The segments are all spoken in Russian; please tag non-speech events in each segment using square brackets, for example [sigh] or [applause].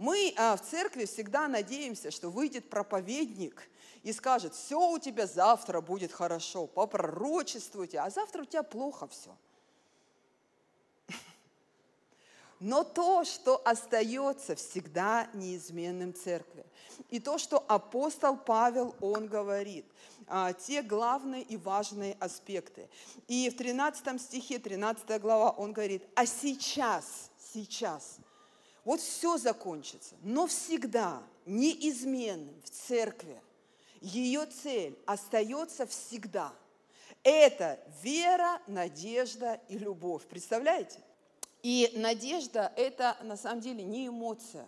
Мы а, в церкви всегда надеемся, что выйдет проповедник и скажет, все у тебя завтра будет хорошо, попророчествуйте, а завтра у тебя плохо все. [laughs] Но то, что остается всегда неизменным церкви, и то, что апостол Павел, он говорит, а, те главные и важные аспекты. И в 13 стихе, 13 глава, он говорит, а сейчас, сейчас, вот все закончится, но всегда неизменным в церкви ее цель остается всегда. Это вера, надежда и любовь. Представляете? И надежда – это на самом деле не эмоция,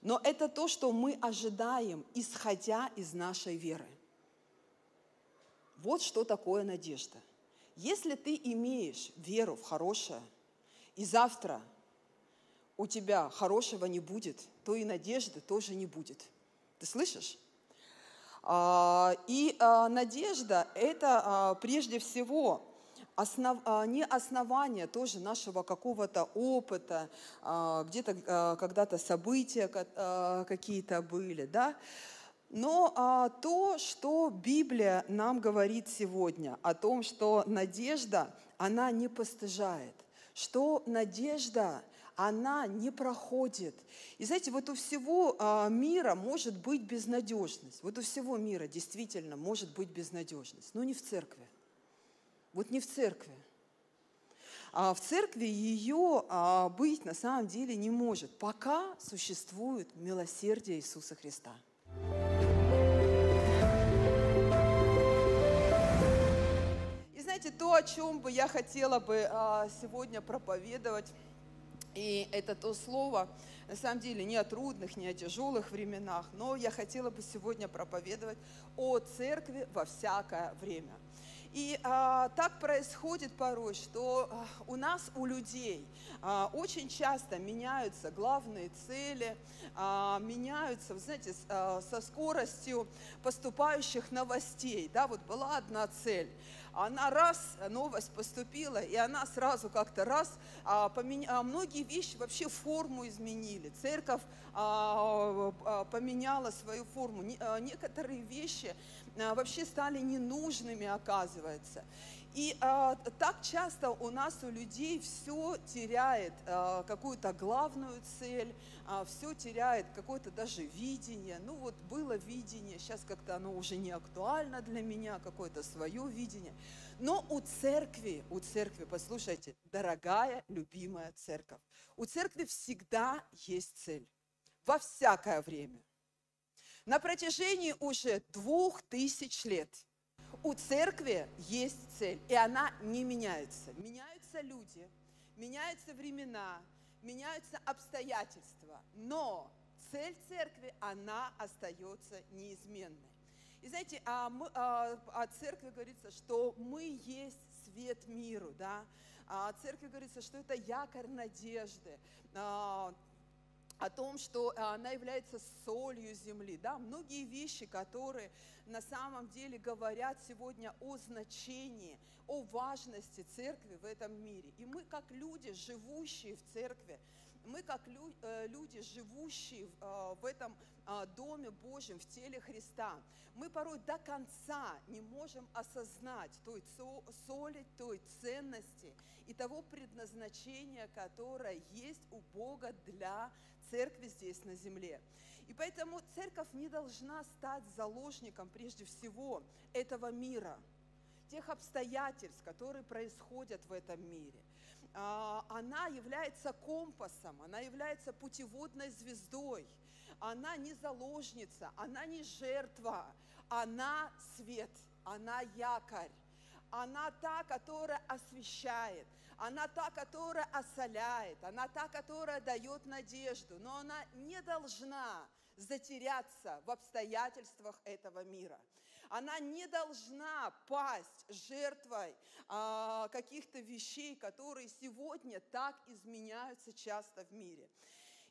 но это то, что мы ожидаем, исходя из нашей веры. Вот что такое надежда. Если ты имеешь веру в хорошее, и завтра у тебя хорошего не будет, то и надежды тоже не будет. Ты слышишь? А, и а, надежда – это а, прежде всего основ, не основание тоже нашего какого-то опыта, где-то когда-то события какие-то были, да, но то, что Библия нам говорит сегодня о том, что надежда, она не постыжает, что надежда, она не проходит. И знаете, вот у всего а, мира может быть безнадежность. Вот у всего мира действительно может быть безнадежность, но не в церкви. Вот не в церкви. А в церкви ее а, быть на самом деле не может, пока существует милосердие Иисуса Христа. И знаете, то, о чем бы я хотела бы а, сегодня проповедовать, и это то слово, на самом деле, не о трудных, не о тяжелых временах, но я хотела бы сегодня проповедовать о церкви во всякое время. И а, так происходит порой, что а, у нас, у людей, а, очень часто меняются главные цели, а, меняются, вы знаете, с, а, со скоростью поступающих новостей. Да, вот была одна цель, она раз, новость поступила, и она сразу как-то раз, а, поменя... а, многие вещи вообще форму изменили. Церковь а, а, поменяла свою форму. Не, а, некоторые вещи а, вообще стали ненужными, оказывается. И а, так часто у нас, у людей, все теряет а, какую-то главную цель, а, все теряет какое-то даже видение. Ну вот было видение, сейчас как-то оно уже не актуально для меня, какое-то свое видение. Но у церкви, у церкви, послушайте, дорогая, любимая церковь, у церкви всегда есть цель, во всякое время. На протяжении уже двух тысяч лет – у церкви есть цель, и она не меняется. Меняются люди, меняются времена, меняются обстоятельства, но цель церкви, она остается неизменной. И знаете, а мы, а, о церкви говорится, что мы есть свет миру, да, а о церкви говорится, что это якорь надежды, а, о том, что она является солью земли. Да? Многие вещи, которые на самом деле говорят сегодня о значении, о важности церкви в этом мире. И мы, как люди, живущие в церкви, мы, как э, люди, живущие э, в этом а, Доме Божьем, в теле Христа, мы порой до конца не можем осознать той соли, той ценности и того предназначения, которое есть у Бога для церкви здесь на земле. И поэтому церковь не должна стать заложником прежде всего этого мира, тех обстоятельств, которые происходят в этом мире. А, она является компасом, она является путеводной звездой. Она не заложница, она не жертва, она свет, она якорь. Она та, которая освещает, она та, которая осоляет, она та, которая дает надежду, но она не должна затеряться в обстоятельствах этого мира. Она не должна пасть жертвой а, каких-то вещей, которые сегодня так изменяются часто в мире.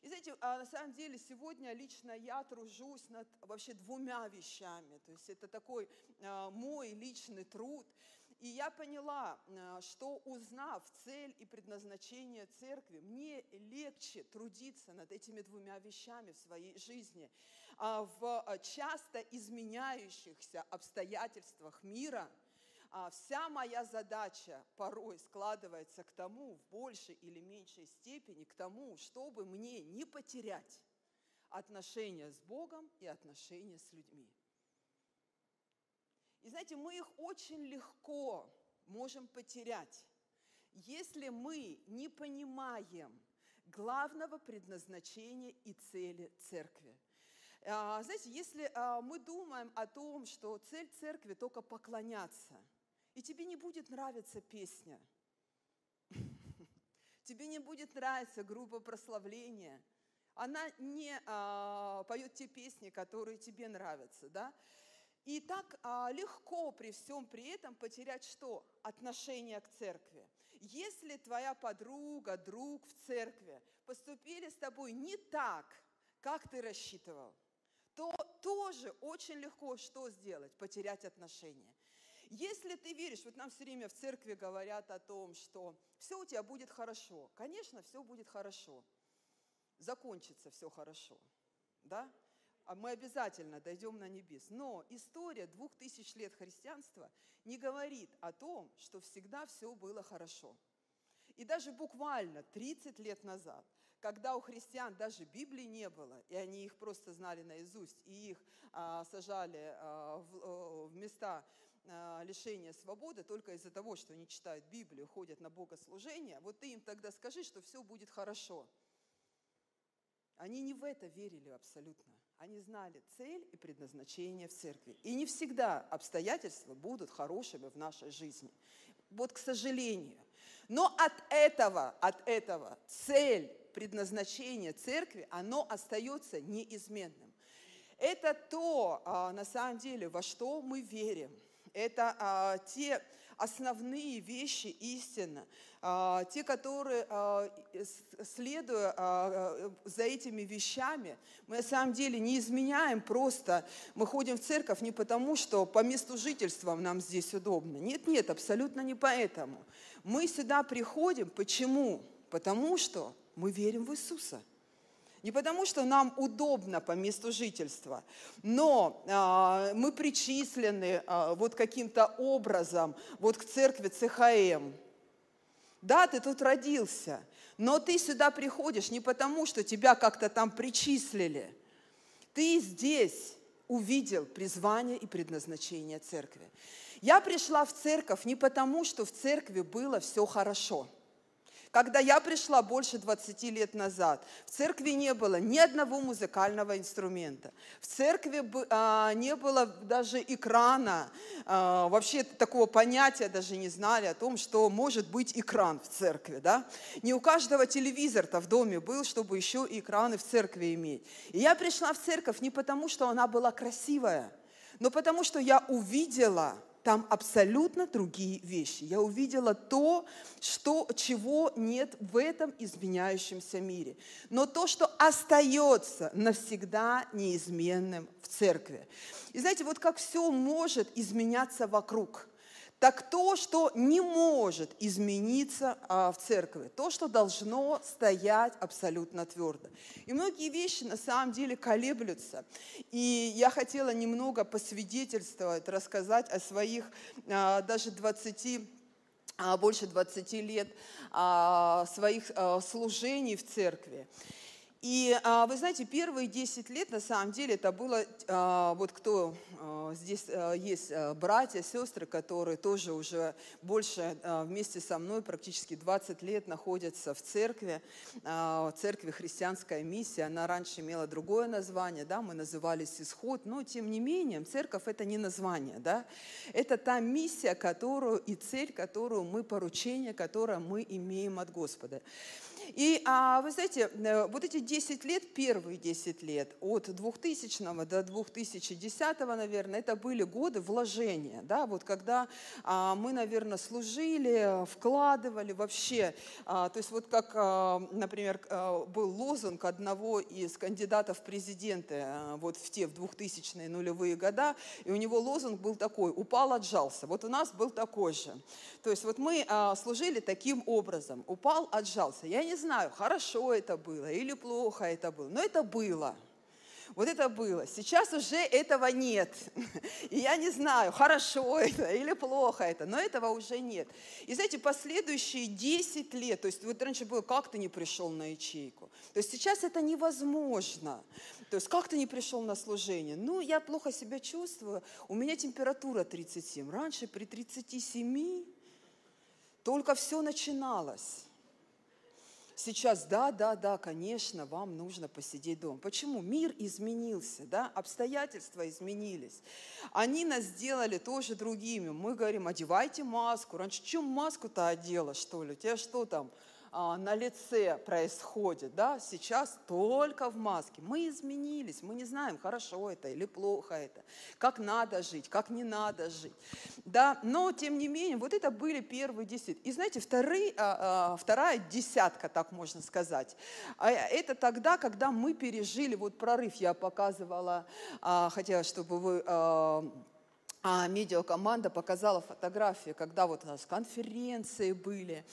И знаете, а на самом деле сегодня лично я тружусь над вообще двумя вещами. То есть это такой а, мой личный труд. И я поняла, что узнав цель и предназначение церкви, мне легче трудиться над этими двумя вещами в своей жизни. А в э, часто изменяющихся обстоятельствах мира а вся моя задача порой складывается к тому, в большей или меньшей степени, к тому, чтобы мне не потерять отношения с Богом и отношения с людьми. И знаете, мы их очень легко можем потерять, если мы не понимаем главного предназначения и цели церкви. А, знаете, если а, мы думаем о том, что цель церкви только поклоняться, и тебе не будет нравиться песня, [laughs] тебе не будет нравиться группа прославления, она не а, поет те песни, которые тебе нравятся, да? И так а, легко при всем при этом потерять что? Отношение к церкви. Если твоя подруга, друг в церкви поступили с тобой не так, как ты рассчитывал, то тоже очень легко что сделать? Потерять отношения. Если ты веришь, вот нам все время в церкви говорят о том, что все у тебя будет хорошо. Конечно, все будет хорошо. Закончится все хорошо. Да? А мы обязательно дойдем на небес. Но история двух тысяч лет христианства не говорит о том, что всегда все было хорошо. И даже буквально 30 лет назад, когда у христиан даже Библии не было, и они их просто знали наизусть, и их а, сажали а, в, а, в места а, лишения свободы только из-за того, что они читают Библию, ходят на богослужение, вот ты им тогда скажи, что все будет хорошо. Они не в это верили абсолютно. Они знали цель и предназначение в церкви. И не всегда обстоятельства будут хорошими в нашей жизни. Вот к сожалению. Но от этого, от этого цель, предназначение церкви, оно остается неизменным. Это то, а, на самом деле, во что мы верим – это а, те основные вещи истины, а, те, которые, следуя а, за этими вещами, мы на самом деле не изменяем просто, мы ходим в церковь не потому, что по месту жительства нам здесь удобно. Нет, нет, абсолютно не поэтому. Мы сюда приходим, почему? Потому что мы верим в Иисуса. Не потому, что нам удобно по месту жительства, но а, мы причислены а, вот каким-то образом вот к церкви ЦХМ. Да, ты тут родился, но ты сюда приходишь не потому, что тебя как-то там причислили. Ты здесь увидел призвание и предназначение церкви. Я пришла в церковь не потому, что в церкви было все хорошо – когда я пришла больше 20 лет назад, в церкви не было ни одного музыкального инструмента. В церкви а, не было даже экрана. А, вообще такого понятия даже не знали о том, что может быть экран в церкви. Да? Не у каждого телевизор-то в доме был, чтобы еще и экраны в церкви иметь. И я пришла в церковь не потому, что она была красивая, но потому, что я увидела – там абсолютно другие вещи. Я увидела то, что, чего нет в этом изменяющемся мире. Но то, что остается навсегда неизменным в церкви. И знаете, вот как все может изменяться вокруг – так то, что не может измениться а, в церкви, то, что должно стоять абсолютно твердо. И многие вещи на самом деле колеблются. И я хотела немного посвидетельствовать, рассказать о своих а, даже 20 а, больше 20 лет своих служений в церкви. И а, вы знаете, первые 10 лет, на самом деле, это было, а, вот кто а, здесь есть братья, сестры, которые тоже уже больше вместе со мной, практически 20 лет находятся в церкви, в церкви христианская миссия, она раньше имела другое название, да, мы назывались «Исход», но тем не менее, церковь – это не название, да, это та миссия, которую и цель, которую мы, поручение, которое мы имеем от Господа. И вы знаете, э, вот эти 10 лет, первые 10 лет, от 2000 до 2010, наверное, это были годы вложения. Да? Вот когда а, мы, наверное, служили, вкладывали вообще. А, то есть вот как, а, например, а, был лозунг одного из кандидатов в президенты а, вот в те в 2000-е нулевые года, и у него лозунг был такой «упал, отжался». Вот у нас был такой же. То есть вот мы а, служили таким образом «упал, отжался». Я не знаю, хорошо это было или плохо это было, но это было. Вот это было. Сейчас уже этого нет. [laughs] И я не знаю, хорошо это или плохо это, но этого уже нет. И знаете, последующие 10 лет, то есть вот раньше было, как ты не пришел на ячейку. То есть сейчас это невозможно. То есть как ты не пришел на служение? Ну, я плохо себя чувствую, у меня температура 37. Раньше при 37 только все начиналось. Сейчас, да, да, да, конечно, вам нужно посидеть дома. Почему? Мир изменился, да, обстоятельства изменились. Они нас сделали тоже другими. Мы говорим, одевайте маску. Раньше чем маску-то одела, что ли? У тебя что там? А, на лице происходит, да, сейчас только в маске. Мы изменились, мы не знаем, хорошо это или плохо это, как надо жить, как не надо жить, да, но тем не менее, вот это были первые десять. И знаете, вторые, а, а, вторая десятка, так можно сказать, это тогда, когда мы пережили вот прорыв, я показывала, хотела, чтобы вы медиакоманда показала фотографии, когда вот у нас конференции были,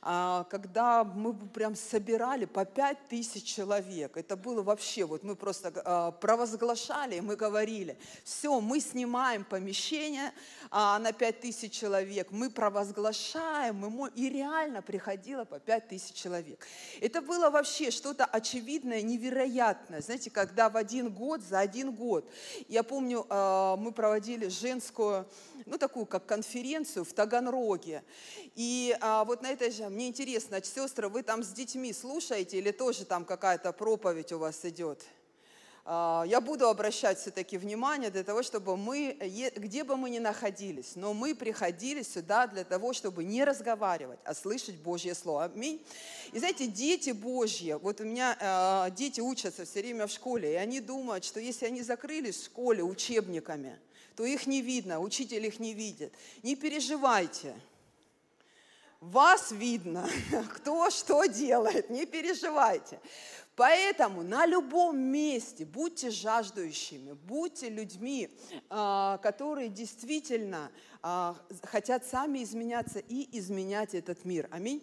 а, когда мы прям собирали по пять тысяч человек. Это было вообще, вот мы просто а, провозглашали, мы говорили, все, мы снимаем помещение а, на пять тысяч человек, мы провозглашаем, мы, и реально приходило по пять тысяч человек. Это было вообще что-то очевидное, невероятное. Знаете, когда в один год, за один год, я помню, мы проводили женскую женскую, ну такую как конференцию в Таганроге. И а, вот на этой же, мне интересно, сестры, вы там с детьми слушаете или тоже там какая-то проповедь у вас идет? А, я буду обращать все-таки внимание для того, чтобы мы, где бы мы ни находились, но мы приходили сюда для того, чтобы не разговаривать, а слышать Божье Слово. Аминь. И знаете, дети Божьи, вот у меня э, дети учатся все время в школе, и они думают, что если они закрылись в школе учебниками, то их не видно, учитель их не видит. Не переживайте. Вас видно, [laughs] кто что делает, не переживайте. Поэтому на любом месте будьте жаждущими, будьте людьми, а, которые действительно а, хотят сами изменяться и изменять этот мир. Аминь.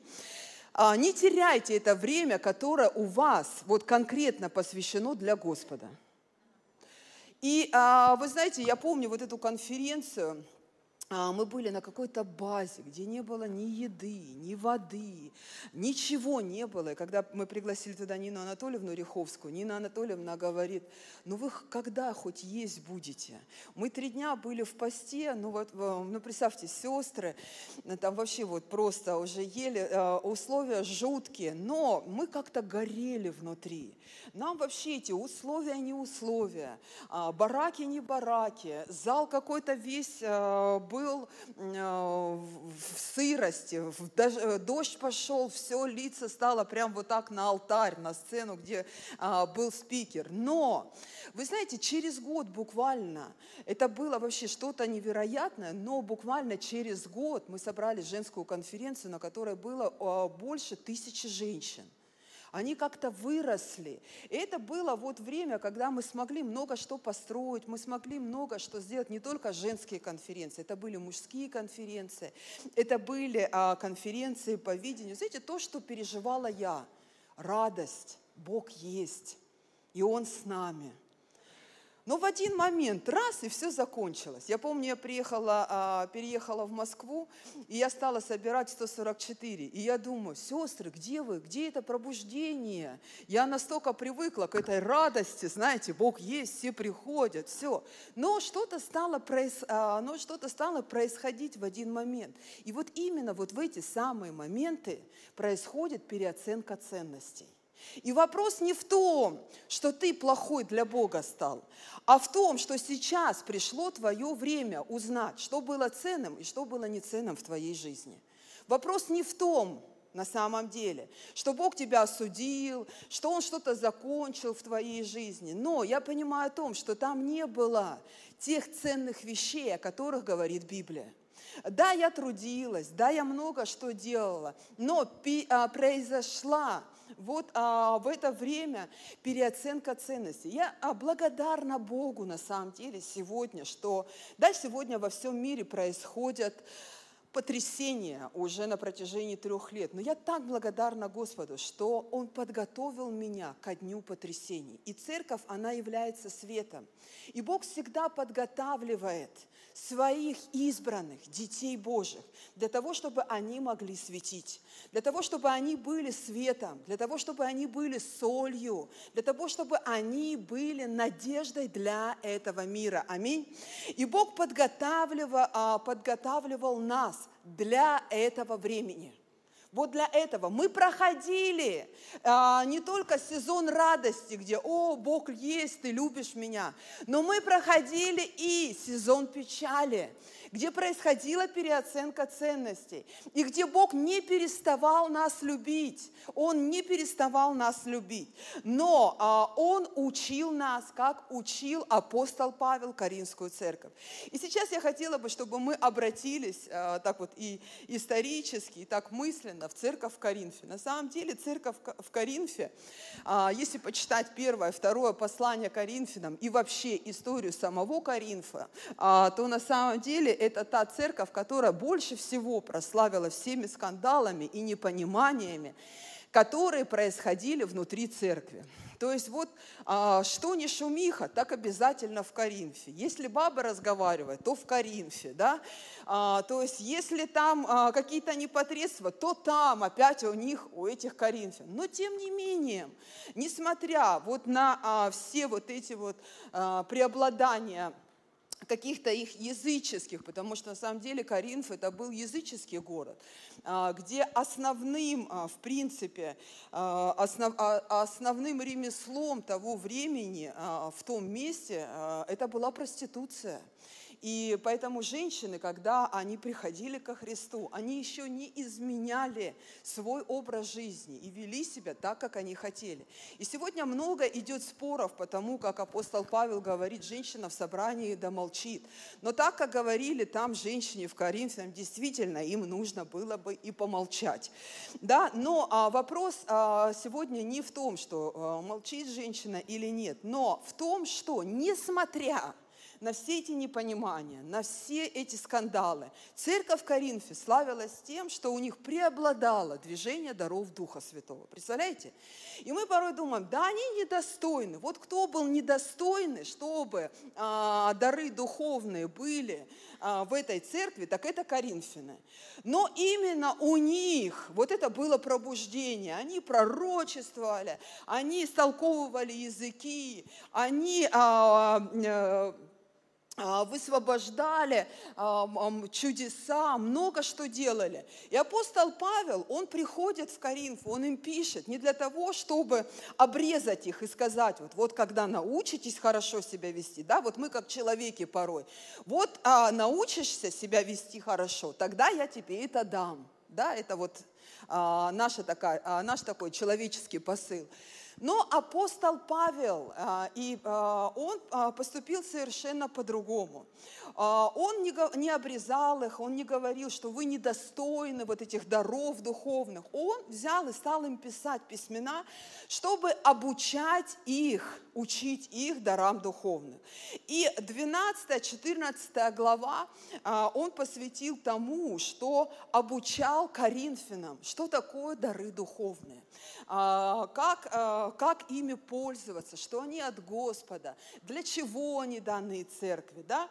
А, не теряйте это время, которое у вас вот конкретно посвящено для Господа. И а, вы знаете, я помню вот эту конференцию, мы были на какой-то базе, где не было ни еды, ни воды, ничего не было. И когда мы пригласили туда Нину Анатольевну Риховскую, Нина Анатольевна говорит, ну вы когда хоть есть будете? Мы три дня были в посте, ну вот, ну представьте, сестры, там вообще вот просто уже ели, э, условия жуткие, но мы как-то горели внутри. Нам вообще эти условия не условия, а, бараки не бараки, зал какой-то весь э, был э, в сырости, э, дождь пошел, все, лица стало прям вот так на алтарь, на сцену, где а, был спикер. Но, вы знаете, через год буквально, это было вообще что-то невероятное, но буквально через год мы собрали женскую конференцию, на которой было а, больше тысячи женщин они как-то выросли. И это было вот время, когда мы смогли много что построить, мы смогли много что сделать, не только женские конференции, это были мужские конференции, это были а, конференции по видению. Знаете, то, что переживала я, радость, Бог есть, и Он с нами – но в один момент раз, и все закончилось. Я помню, я приехала, а, переехала в Москву, и я стала собирать 144. И я думаю, сестры, где вы? Где это пробуждение? Я настолько привыкла к этой радости, знаете, Бог есть, все приходят, все. Но что-то стало, проис... а, но что-то стало происходить в один момент. И вот именно вот в эти самые моменты происходит переоценка ценностей. И вопрос не в том, что ты плохой для Бога стал, а в том, что сейчас пришло твое время узнать, что было ценным и что было неценным в твоей жизни. Вопрос не в том, на самом деле, что Бог тебя осудил, что Он что-то закончил в твоей жизни. Но я понимаю о том, что там не было тех ценных вещей, о которых говорит Библия. Да, я трудилась, да, я много что делала, но а, произошла вот а, в это время переоценка ценностей. Я а, благодарна Богу на самом деле сегодня, что да, сегодня во всем мире происходят потрясения уже на протяжении трех лет. Но я так благодарна Господу, что Он подготовил меня ко дню потрясений. И церковь, она является светом. И Бог всегда подготавливает своих избранных, детей Божьих, для того, чтобы они могли светить, для того, чтобы они были светом, для того, чтобы они были солью, для того, чтобы они были надеждой для этого мира. Аминь. И Бог подготавливал, а, подготавливал нас для этого времени – вот для этого мы проходили а, не только сезон радости, где, о, Бог есть, ты любишь меня, но мы проходили и сезон печали, где происходила переоценка ценностей, и где Бог не переставал нас любить. Он не переставал нас любить. Но а, Он учил нас, как учил апостол Павел Каринскую церковь. И сейчас я хотела бы, чтобы мы обратились а, так вот и исторически, и так мысленно в церковь в Коринфе. На самом деле церковь в Коринфе, а, если почитать первое, второе послание Коринфянам и вообще историю самого Коринфа, а, то на самом деле это та церковь, которая больше всего прославила всеми скандалами и непониманиями, которые происходили внутри церкви. То есть вот а, что не шумиха, так обязательно в Коринфе. Если баба разговаривает, то в Коринфе. Да? А, то есть если там а, какие-то непотребства, то там опять у них, у этих коринфян. Но тем не менее, несмотря вот на все вот эти вот преобладания каких-то их языческих, потому что на самом деле Коринф это был языческий город, а, где основным, а, в принципе, а, основ, основным ремеслом того времени в том месте это была проституция. И поэтому женщины, когда они приходили ко Христу, они еще не изменяли свой образ жизни и вели себя так, как они хотели. И сегодня много идет споров по тому, как апостол Павел говорит, женщина в собрании да молчит. Но так, как говорили там женщине в Коринфе, действительно им нужно было бы и помолчать. Да? Но а, вопрос а, сегодня не в том, что а, молчит женщина или нет, но в том, что несмотря на все эти непонимания, на все эти скандалы. Церковь в Коринфе славилась тем, что у них преобладало движение даров Духа Святого. Представляете? И мы порой думаем, да, они недостойны. Вот кто был недостойный, чтобы а, дары духовные были а, в этой церкви, так это Коринфяне. Но именно у них вот это было пробуждение. Они пророчествовали, они истолковывали языки, они а, а, высвобождали а, чудеса, много что делали. И апостол Павел, он приходит в Коринф, он им пишет не для того, чтобы обрезать их и сказать, вот, вот когда научитесь хорошо себя вести, да, вот мы как человеки порой, вот а, научишься себя вести хорошо, тогда я тебе это дам. Да, это вот а, наша такая, а, наш такой человеческий посыл. Но апостол Павел, а, и а, он а, поступил совершенно по-другому. Он не обрезал их, он не говорил, что вы недостойны вот этих даров духовных. Он взял и стал им писать письмена, чтобы обучать их, учить их дарам духовным. И 12-14 глава он посвятил тому, что обучал Коринфянам, что такое дары духовные. А, как, а, как ими пользоваться, что они от Господа, для чего они даны церкви. Да?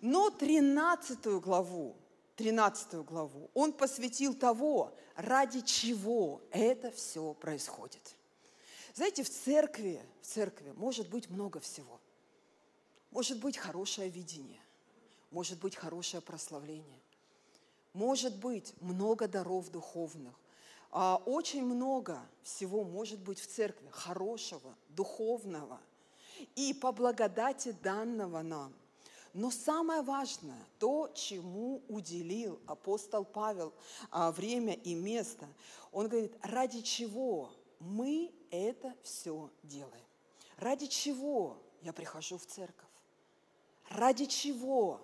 Но 13 главу, 13 главу он посвятил того, ради чего это все происходит. Знаете, в церкви, в церкви может быть много всего. Может быть хорошее видение, может быть хорошее прославление, может быть много даров духовных, а, очень много всего может быть в церкви хорошего, духовного и по благодати данного нам. Но самое важное, то, чему уделил апостол Павел а, время и место, он говорит, ради чего мы это все делаем? Ради чего я прихожу в церковь? Ради чего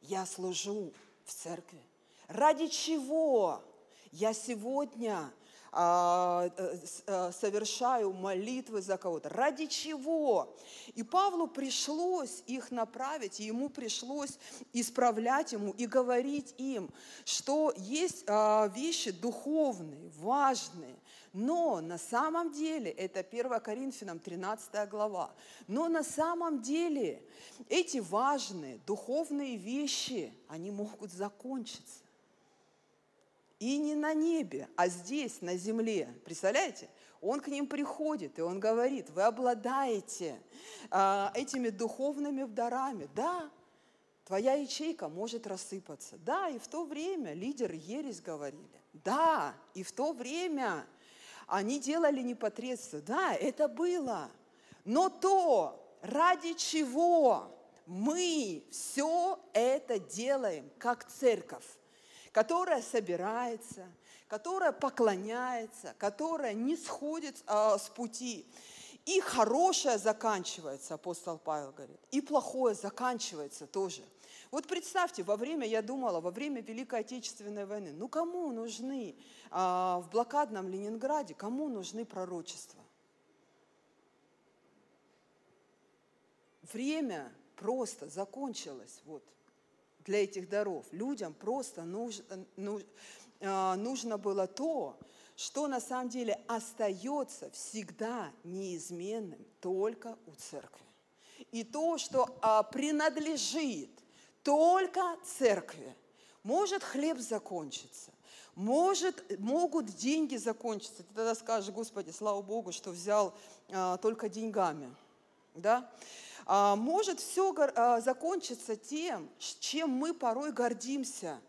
я служу в церкви? Ради чего я сегодня а, э, совершаю молитвы за кого-то. Ради чего? И Павлу пришлось их направить, и ему пришлось исправлять ему и говорить им, что есть а, вещи духовные, важные, но на самом деле, это 1 Коринфянам 13 глава, но на самом деле эти важные духовные вещи, они могут закончиться. И не на небе, а здесь, на земле. Представляете? Он к ним приходит, и он говорит, вы обладаете а, этими духовными дарами. Да, твоя ячейка может рассыпаться. Да, и в то время лидеры ересь говорили. Да, и в то время они делали непотребство. Да, это было. Но то, ради чего мы все это делаем, как церковь, которая собирается, которая поклоняется, которая не сходит а, с пути. И хорошее заканчивается, апостол Павел говорит, и плохое заканчивается тоже. Вот представьте, во время, я думала, во время Великой Отечественной войны, ну кому нужны а, в блокадном Ленинграде, кому нужны пророчества? Время просто закончилось. Вот для этих даров. Людям просто нужно, а, нужно было то, что на самом деле остается всегда неизменным только у церкви. И то, что а, принадлежит только церкви. Может хлеб закончиться, может, могут деньги закончиться. Ты тогда скажешь, Господи, слава Богу, что взял а, только деньгами. Да? А, может все а, закончиться тем, чем мы порой гордимся.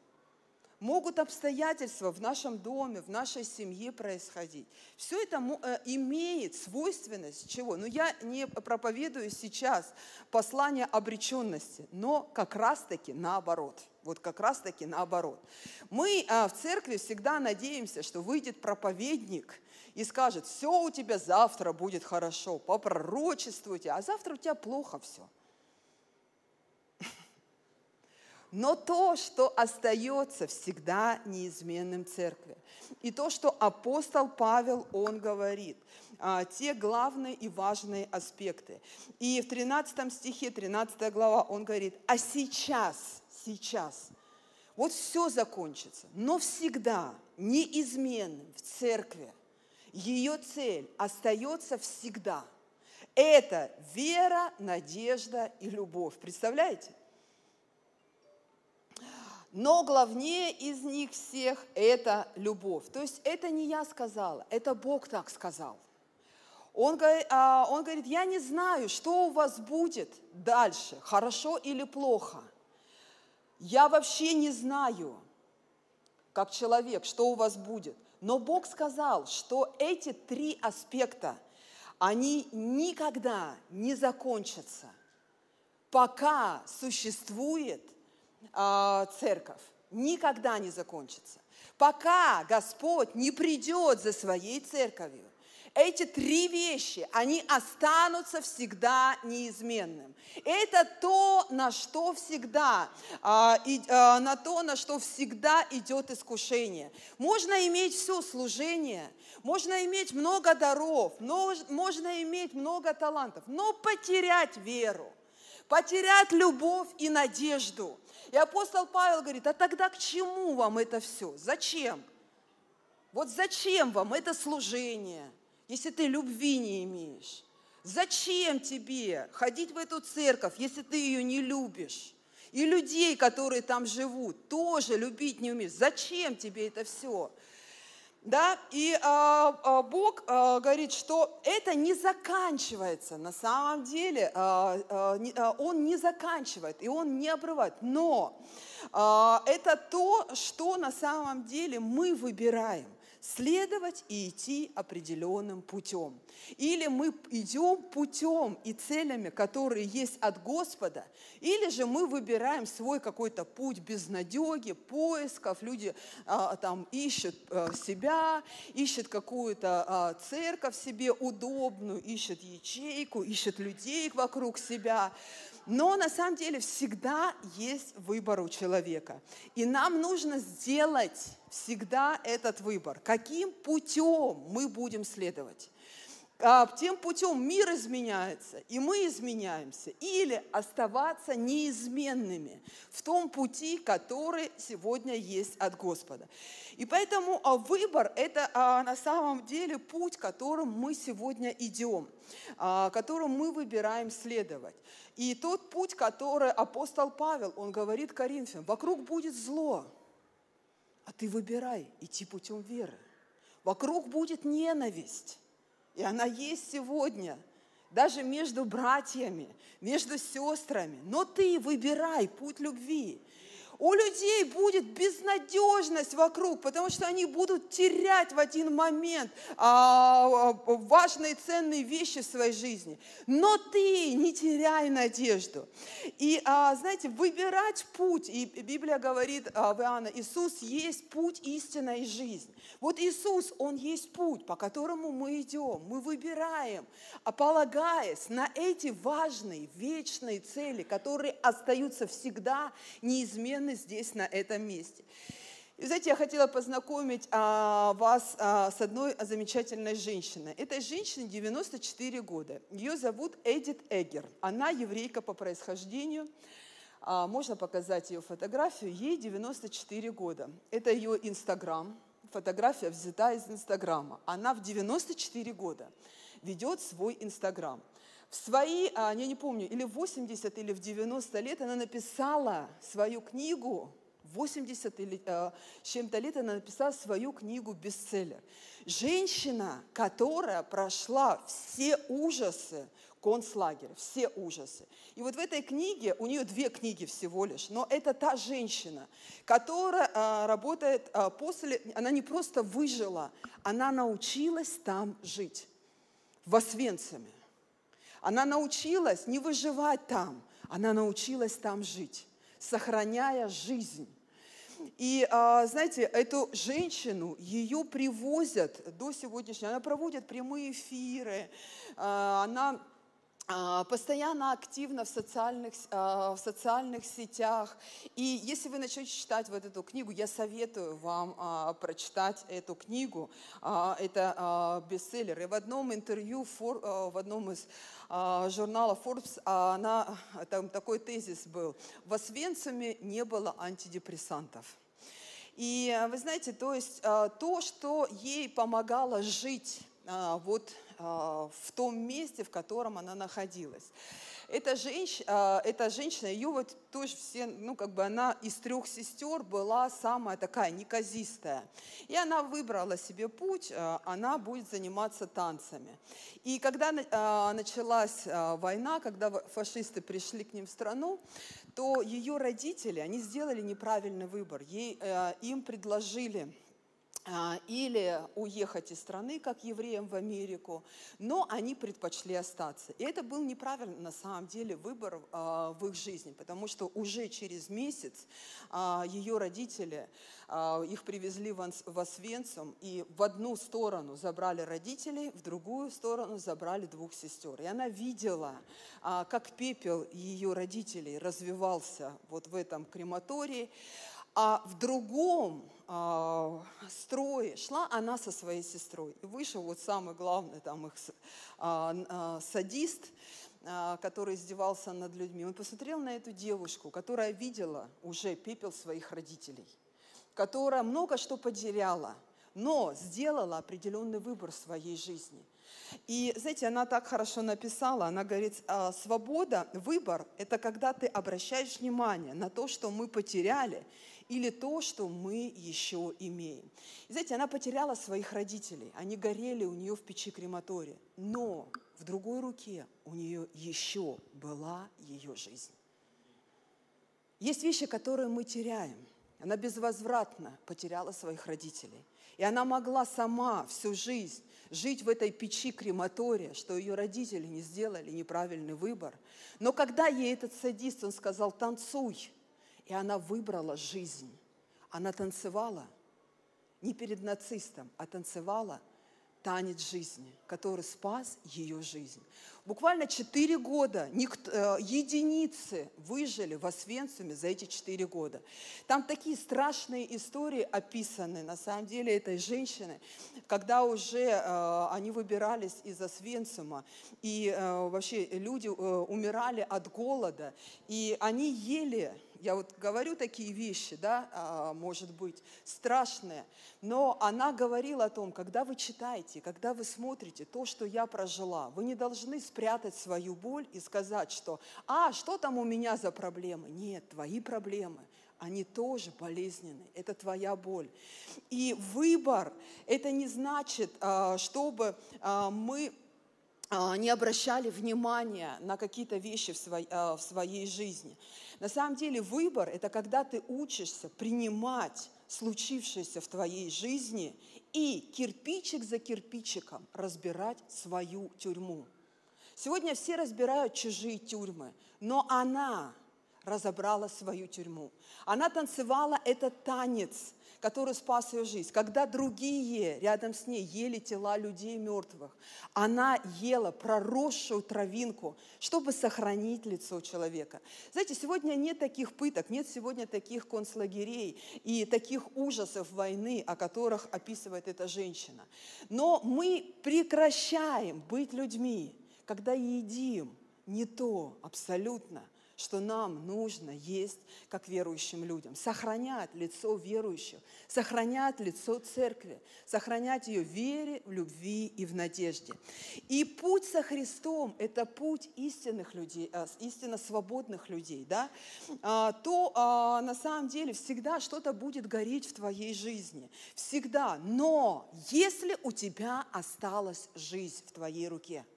Могут обстоятельства в нашем доме, в нашей семье происходить. Все это э, имеет свойственность чего? Ну, я не проповедую сейчас послание обреченности, но как раз-таки наоборот. Вот как раз-таки наоборот. Мы а, в церкви всегда надеемся, что выйдет проповедник – и скажет, все у тебя завтра будет хорошо, попророчествуйте, а завтра у тебя плохо все. Но то, что остается всегда неизменным церкви, и то, что апостол Павел, он говорит, а, те главные и важные аспекты. И в 13 стихе, 13 глава, он говорит, а сейчас, сейчас, вот все закончится, но всегда неизменным в церкви – ее цель остается всегда. Это вера, надежда и любовь. Представляете? Но главнее из них всех это любовь. То есть это не я сказала, это Бог так сказал. Он, а, он говорит, я не знаю, что у вас будет дальше, хорошо или плохо. Я вообще не знаю, как человек, что у вас будет. Но Бог сказал, что эти три аспекта, они никогда не закончатся, пока существует э, церковь. Никогда не закончится. Пока Господь не придет за своей церковью эти три вещи, они останутся всегда неизменным. Это то, на что всегда, а, а, на то, на что всегда идет искушение. Можно иметь все служение, можно иметь много даров, можно иметь много талантов, но потерять веру, потерять любовь и надежду. И апостол Павел говорит, а тогда к чему вам это все? Зачем? Вот зачем вам это служение? если ты любви не имеешь? Зачем тебе ходить в эту церковь, если ты ее не любишь? И людей, которые там живут, тоже любить не умеешь. Зачем тебе это все? Да, и а, а, Бог а, говорит, что это не заканчивается на самом деле, а, а, не, а, Он не заканчивает, и Он не обрывает, но а, это то, что на самом деле мы выбираем. Следовать и идти определенным путем. Или мы идем путем и целями, которые есть от Господа, или же мы выбираем свой какой-то путь безнадеги, поисков. Люди а, там ищут а, себя, ищут какую-то а, церковь себе удобную, ищут ячейку, ищут людей вокруг себя. Но на самом деле всегда есть выбор у человека. И нам нужно сделать всегда этот выбор. Каким путем мы будем следовать? А, тем путем мир изменяется, и мы изменяемся, или оставаться неизменными в том пути, который сегодня есть от Господа. И поэтому а, выбор – это а, на самом деле путь, которым мы сегодня идем, которым мы выбираем следовать. И тот путь, который апостол Павел, он говорит Коринфянам, вокруг будет зло, а ты выбирай идти путем веры. Вокруг будет ненависть, и она есть сегодня, даже между братьями, между сестрами. Но ты выбирай путь любви. У людей будет безнадежность вокруг, потому что они будут терять в один момент а, а, важные ценные вещи в своей жизни. Но ты не теряй надежду. И, а, знаете, выбирать путь, и Библия говорит а, в Иоанна, Иисус есть путь, истина и жизнь. Вот Иисус, Он есть путь, по которому мы идем, мы выбираем, а полагаясь на эти важные, вечные цели, которые остаются всегда неизменными совершенно здесь, на этом месте. И знаете, я хотела познакомить а, вас а, с одной замечательной женщиной. Этой женщине 94 года. Ее зовут Эдит Эггер. Она еврейка по происхождению. А, можно показать ее фотографию. Ей 94 года. Это ее Инстаграм. Фотография взята из Инстаграма. Она в 94 года ведет свой Инстаграм свои, а, я не помню, или в 80, или в 90 лет она написала свою книгу, 80 или э, чем-то лет она написала свою книгу «Бестселлер». Женщина, которая прошла все ужасы концлагеря, все ужасы. И вот в этой книге, у нее две книги всего лишь, но это та женщина, которая э, работает э, после, она не просто выжила, она научилась там жить, в Освенциме. Она научилась не выживать там, она научилась там жить, сохраняя жизнь. И, а, знаете, эту женщину, ее привозят до сегодняшнего, она проводит прямые эфиры, а, она постоянно активна в социальных, а, в социальных сетях. И если вы начнете читать вот эту книгу, я советую вам а, прочитать эту книгу. Это бестселлер. И в одном интервью, в одном из журналов Forbes, она, там такой тезис был. В Освенциме не было антидепрессантов. И вы знаете, то есть то, что ей помогало жить вот а, в том месте, в котором она находилась. Эта, женщ, а, эта женщина, ее вот тоже все, ну как бы она из трех сестер была самая такая неказистая. И она выбрала себе путь, а, она будет заниматься танцами. И когда началась война, когда фашисты пришли к ним в страну, то ее родители, они сделали неправильный выбор. Ей, им предложили а, или уехать из страны, как евреям в Америку, но они предпочли остаться. И это был неправильный на самом деле выбор а, в их жизни, потому что уже через месяц а, ее родители, их привезли в Освенцим, и в одну сторону забрали родителей, в другую сторону забрали двух сестер. И она видела, как пепел ее родителей развивался вот в этом крематории, а в другом а, строе шла она со своей сестрой. И вышел вот самый главный там их а, а, садист, а, который издевался над людьми. Он посмотрел на эту девушку, которая видела уже пепел своих родителей, которая много что потеряла, но сделала определенный выбор в своей жизни. И, знаете, она так хорошо написала, она говорит, «А, свобода, выбор – это когда ты обращаешь внимание на то, что мы потеряли, или то, что мы еще имеем. И знаете, она потеряла своих родителей, они горели у нее в печи крематория, но в другой руке у нее еще была ее жизнь. Есть вещи, которые мы теряем, Она безвозвратно потеряла своих родителей. И она могла сама всю жизнь жить в этой печи крематория, что ее родители не сделали неправильный выбор. Но когда ей этот садист, он сказал, танцуй, и она выбрала жизнь. Она танцевала не перед нацистом, а танцевала – танец жизни, который спас ее жизнь. Буквально четыре года никто, э, единицы выжили в Освенциуме за эти четыре года. Там такие страшные истории описаны, на самом деле, этой женщины, когда уже э, они выбирались из Освенциума, и э, вообще люди э, умирали от голода, и они ели я вот говорю такие вещи, да, а, может быть, страшные, но она говорила о том, когда вы читаете, когда вы смотрите то, что я прожила, вы не должны спрятать свою боль и сказать, что, а, что там у меня за проблемы? Нет, твои проблемы, они тоже болезненны, это твоя боль. И выбор, это не значит, а, чтобы а, мы не обращали внимания на какие-то вещи в своей, в своей жизни. На самом деле выбор – это когда ты учишься принимать случившееся в твоей жизни и кирпичик за кирпичиком разбирать свою тюрьму. Сегодня все разбирают чужие тюрьмы, но она разобрала свою тюрьму. Она танцевала этот танец – который спас ее жизнь. Когда другие рядом с ней ели тела людей мертвых, она ела проросшую травинку, чтобы сохранить лицо человека. Знаете, сегодня нет таких пыток, нет сегодня таких концлагерей и таких ужасов войны, о которых описывает эта женщина. Но мы прекращаем быть людьми, когда едим не то абсолютно, что нам нужно есть как верующим людям. Сохранять лицо верующих, сохранять лицо церкви, сохранять ее в вере, в любви и в надежде. И путь со Христом – это путь истинных людей, а, истинно свободных людей. Да? А, то а, на самом деле всегда что-то будет гореть в твоей жизни. Всегда. Но если у тебя осталась жизнь в твоей руке –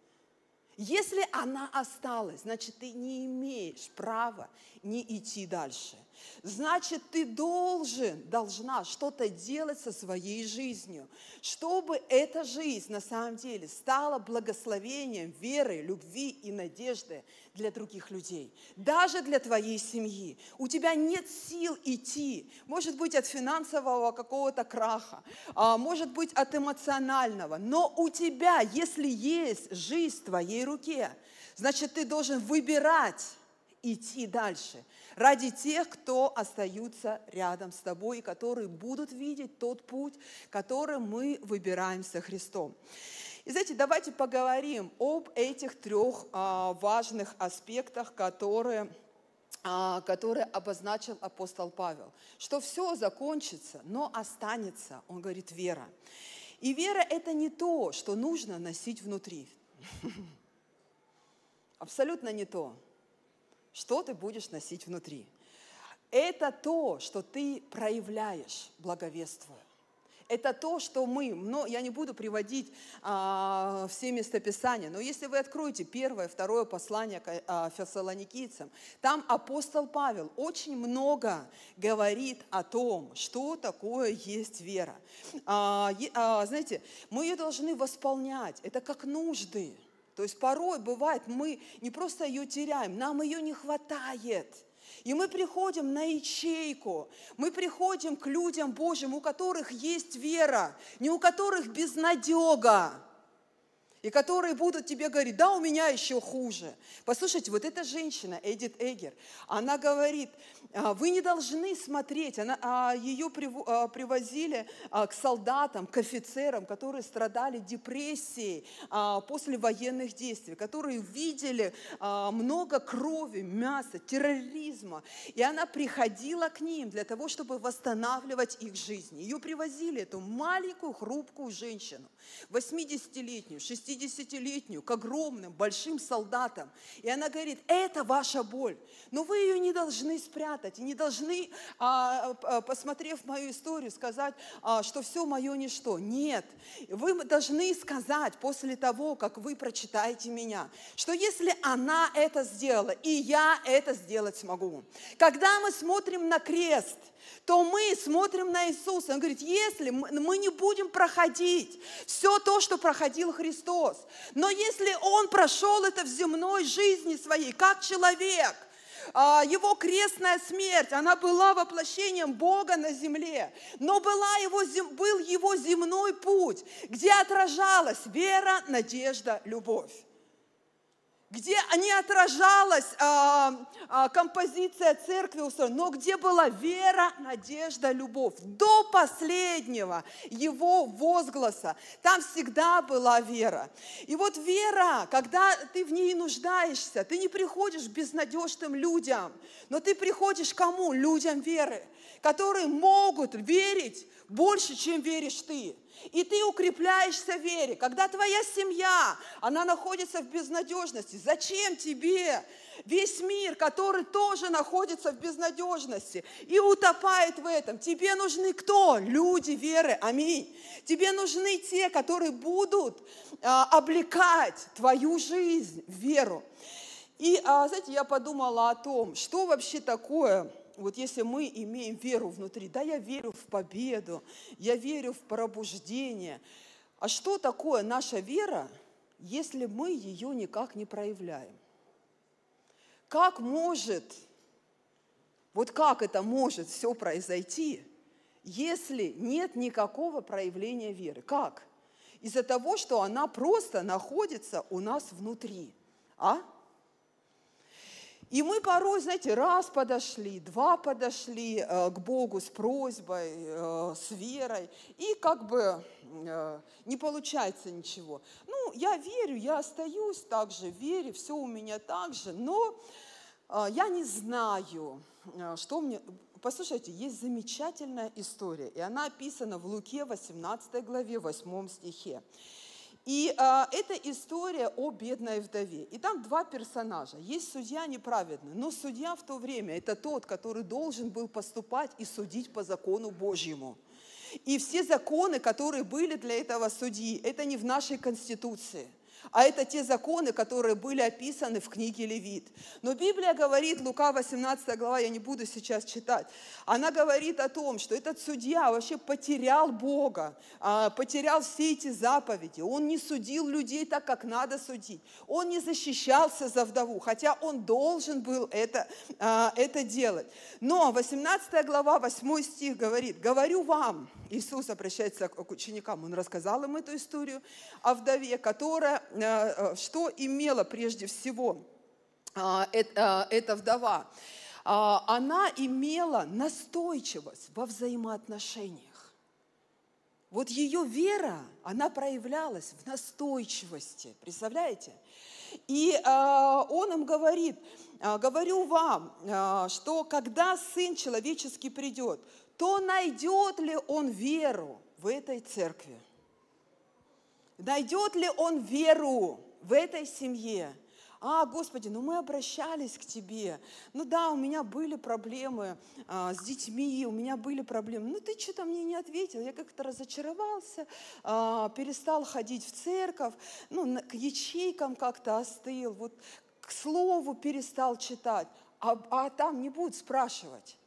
если она осталась, значит, ты не имеешь права не идти дальше. Значит, ты должен, должна что-то делать со своей жизнью, чтобы эта жизнь на самом деле стала благословением веры, любви и надежды для других людей, даже для твоей семьи. У тебя нет сил идти, может быть, от финансового какого-то краха, а может быть, от эмоционального, но у тебя, если есть жизнь в твоей руке, значит, ты должен выбирать идти дальше ради тех, кто остаются рядом с тобой и которые будут видеть тот путь, который мы выбираем со Христом. И знаете, давайте поговорим об этих трех а, важных аспектах, которые а, которые обозначил апостол Павел, что все закончится, но останется, он говорит, вера. И вера – это не то, что нужно носить внутри. [laughs] Абсолютно не то, что ты будешь носить внутри. Это то, что ты проявляешь, благовествуя. Это то, что мы, но я не буду приводить а, все местописания, но если вы откроете первое, второе послание к а, фессалоникийцам, там апостол Павел очень много говорит о том, что такое есть вера. А, а, знаете, мы ее должны восполнять, это как нужды. То есть порой бывает, мы не просто ее теряем, нам ее не хватает – и мы приходим на ячейку, мы приходим к людям Божьим, у которых есть вера, не у которых безнадега, и которые будут тебе говорить, да, у меня еще хуже. Послушайте, вот эта женщина, Эдит Эгер, она говорит, «А, вы не должны смотреть, она, а, ее а, привозили к солдатам, к офицерам, которые страдали депрессией после военных действий, которые видели много крови, мяса, терроризма. И она приходила к ним для того, чтобы восстанавливать их жизнь. Ее привозили, эту маленькую, хрупкую женщину, 80-летнюю, 60-летнюю, к огромным, большим солдатам. И она говорит, это ваша боль, но вы ее не должны спрятать, и не должны, а, а, посмотрев мою историю, сказать, а, что все мое ничто. Нет, вы должны сказать после того, как вы прочитаете меня, что если она это сделала, и я это сделать смогу. Когда мы смотрим на крест – то мы смотрим на Иисуса. Он говорит, если мы не будем проходить все то, что проходил Христос, но если Он прошел это в земной жизни своей, как человек, его крестная смерть, она была воплощением Бога на земле, но была его, был его земной путь, где отражалась вера, надежда, любовь где не отражалась а, а, композиция церкви но где была вера, надежда, любовь. До последнего его возгласа там всегда была вера. И вот вера, когда ты в ней нуждаешься, ты не приходишь к безнадежным людям, но ты приходишь кому? Людям веры, которые могут верить больше, чем веришь ты. И ты укрепляешься в вере. Когда твоя семья, она находится в безнадежности, зачем тебе весь мир, который тоже находится в безнадежности и утопает в этом? Тебе нужны кто? Люди веры. Аминь. Тебе нужны те, которые будут а, облекать твою жизнь в веру. И, а, знаете, я подумала о том, что вообще такое вот если мы имеем веру внутри, да, я верю в победу, я верю в пробуждение. А что такое наша вера, если мы ее никак не проявляем? Как может, вот как это может все произойти, если нет никакого проявления веры? Как? Из-за того, что она просто находится у нас внутри. А? И мы порой, знаете, раз подошли, два подошли э, к Богу с просьбой, э, с верой, и как бы э, не получается ничего. Ну, я верю, я остаюсь также в вере, все у меня так же, но я не знаю, что мне... Послушайте, есть замечательная история, и она описана в Луке 18 главе, 8 стихе. И э, это история о бедной вдове. И там два персонажа. Есть судья неправедный, но судья в то время это тот, который должен был поступать и судить по закону Божьему. И все законы, которые были для этого судьи, это не в нашей Конституции а это те законы, которые были описаны в книге Левит. Но Библия говорит, Лука 18 глава, я не буду сейчас читать, она говорит о том, что этот судья вообще потерял Бога, а, потерял все эти заповеди, он не судил людей так, как надо судить, он не защищался за вдову, хотя он должен был это, а, это делать. Но 18 глава, 8 стих говорит, говорю вам, Иисус обращается к ученикам, он рассказал им эту историю о вдове, которая что имела прежде всего а, э, эта вдова? А, она имела настойчивость во взаимоотношениях. Вот ее вера, она проявлялась в настойчивости, представляете? И он им говорит, говорю вам, что когда Сын Человеческий придет, то найдет ли он веру в этой церкви? Найдет ли он веру в этой семье? А, Господи, ну мы обращались к Тебе. Ну да, у меня были проблемы а, с детьми, у меня были проблемы. Ну ты что-то мне не ответил. Я как-то разочаровался, а, перестал ходить в церковь, ну к ячейкам как-то остыл, вот к слову перестал читать. А, а там не будут спрашивать.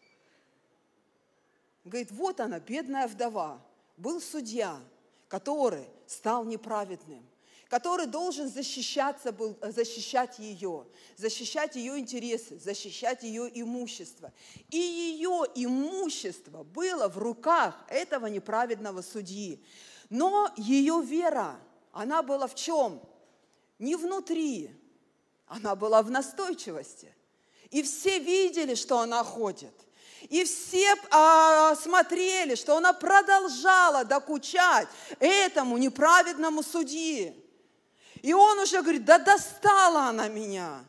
Говорит, вот она, бедная вдова, был судья, который стал неправедным, который должен защищаться, был, защищать ее, защищать ее интересы, защищать ее имущество. И ее имущество было в руках этого неправедного судьи. Но ее вера, она была в чем? Не внутри, она была в настойчивости. И все видели, что она ходит – и все а, смотрели, что она продолжала докучать этому неправедному судьи. И он уже говорит, да достала она меня.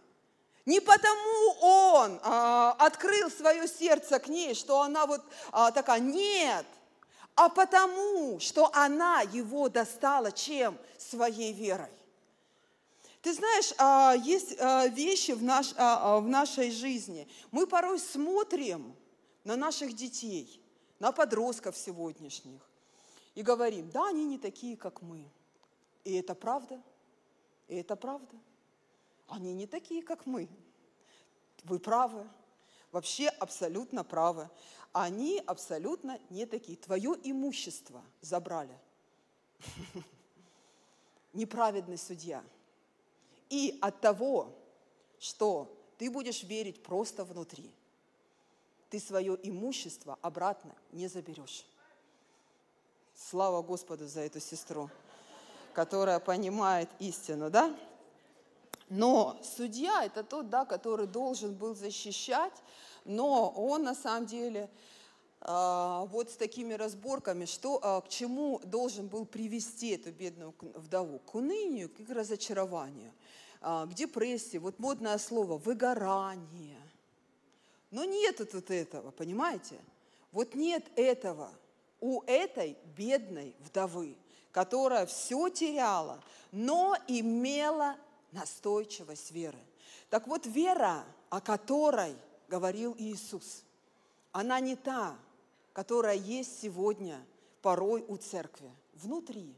Не потому он а, открыл свое сердце к ней, что она вот а, такая, нет, а потому, что она его достала чем? Своей верой. Ты знаешь, а, есть а, вещи в, наш, а, в нашей жизни. Мы порой смотрим на наших детей, на подростков сегодняшних и говорим, да, они не такие, как мы. И это правда. И это правда. Они не такие, как мы. Вы правы. вообще абсолютно правы. Они абсолютно не такие. Твое имущество забрали. [laughs] Неправедный судья. И от того, что ты будешь верить просто внутри, ты свое имущество обратно не заберешь. Слава Господу за эту сестру, которая понимает истину, да? Но судья – это тот, да, который должен был защищать, но он на самом деле а, вот с такими разборками, что, а, к чему должен был привести эту бедную вдову? К унынию, к разочарованию, а, к депрессии. Вот модное слово – выгорание. Но нету тут этого, понимаете? Вот нет этого у этой бедной вдовы, которая все теряла, но имела настойчивость веры. Так вот, вера, о которой говорил Иисус, она не та, которая есть сегодня порой у церкви, внутри.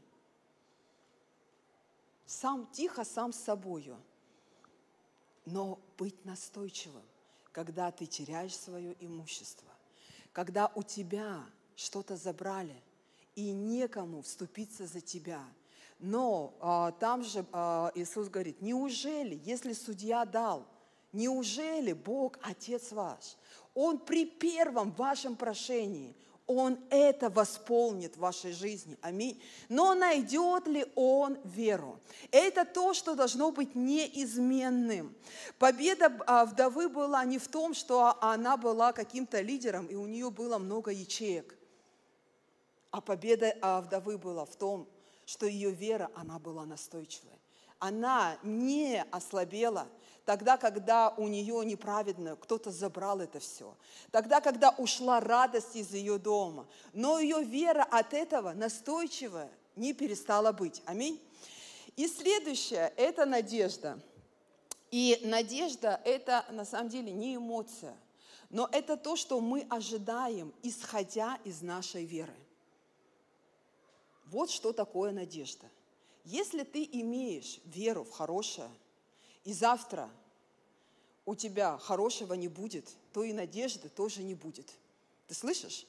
Сам тихо, сам с собою. Но быть настойчивым, когда ты теряешь свое имущество, когда у тебя что-то забрали, и некому вступиться за тебя. Но а, там же а, Иисус говорит, неужели, если судья дал, неужели Бог, Отец ваш, он при первом вашем прошении, Он это восполнит в вашей жизни. Аминь. Но найдет ли Он веру? Это то, что должно быть неизменным. Победа а, вдовы была не в том, что она была каким-то лидером, и у нее было много ячеек. А победа а, вдовы была в том, что ее вера, она была настойчивой. Она не ослабела, тогда, когда у нее неправедно, кто-то забрал это все, тогда, когда ушла радость из ее дома. Но ее вера от этого настойчивая не перестала быть. Аминь. И следующее – это надежда. И надежда – это на самом деле не эмоция, но это то, что мы ожидаем, исходя из нашей веры. Вот что такое надежда. Если ты имеешь веру в хорошее – и завтра у тебя хорошего не будет, то и надежды тоже не будет. Ты слышишь?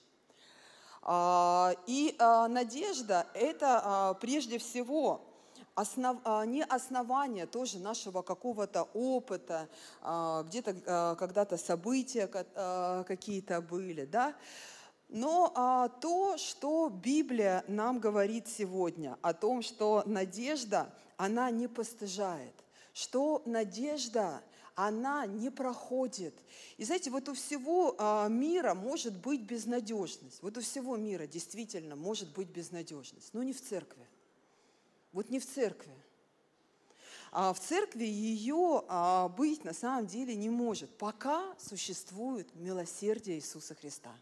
А, и а, надежда – это а, прежде всего основ, не основание тоже нашего какого-то опыта, где-то когда-то события какие-то были, да? Но то, что Библия нам говорит сегодня о том, что надежда, она не постыжает что надежда, она не проходит. И знаете, вот у всего а, мира может быть безнадежность. Вот у всего мира действительно может быть безнадежность, но не в церкви. Вот не в церкви. А в церкви ее а, быть на самом деле не может, пока существует милосердие Иисуса Христа.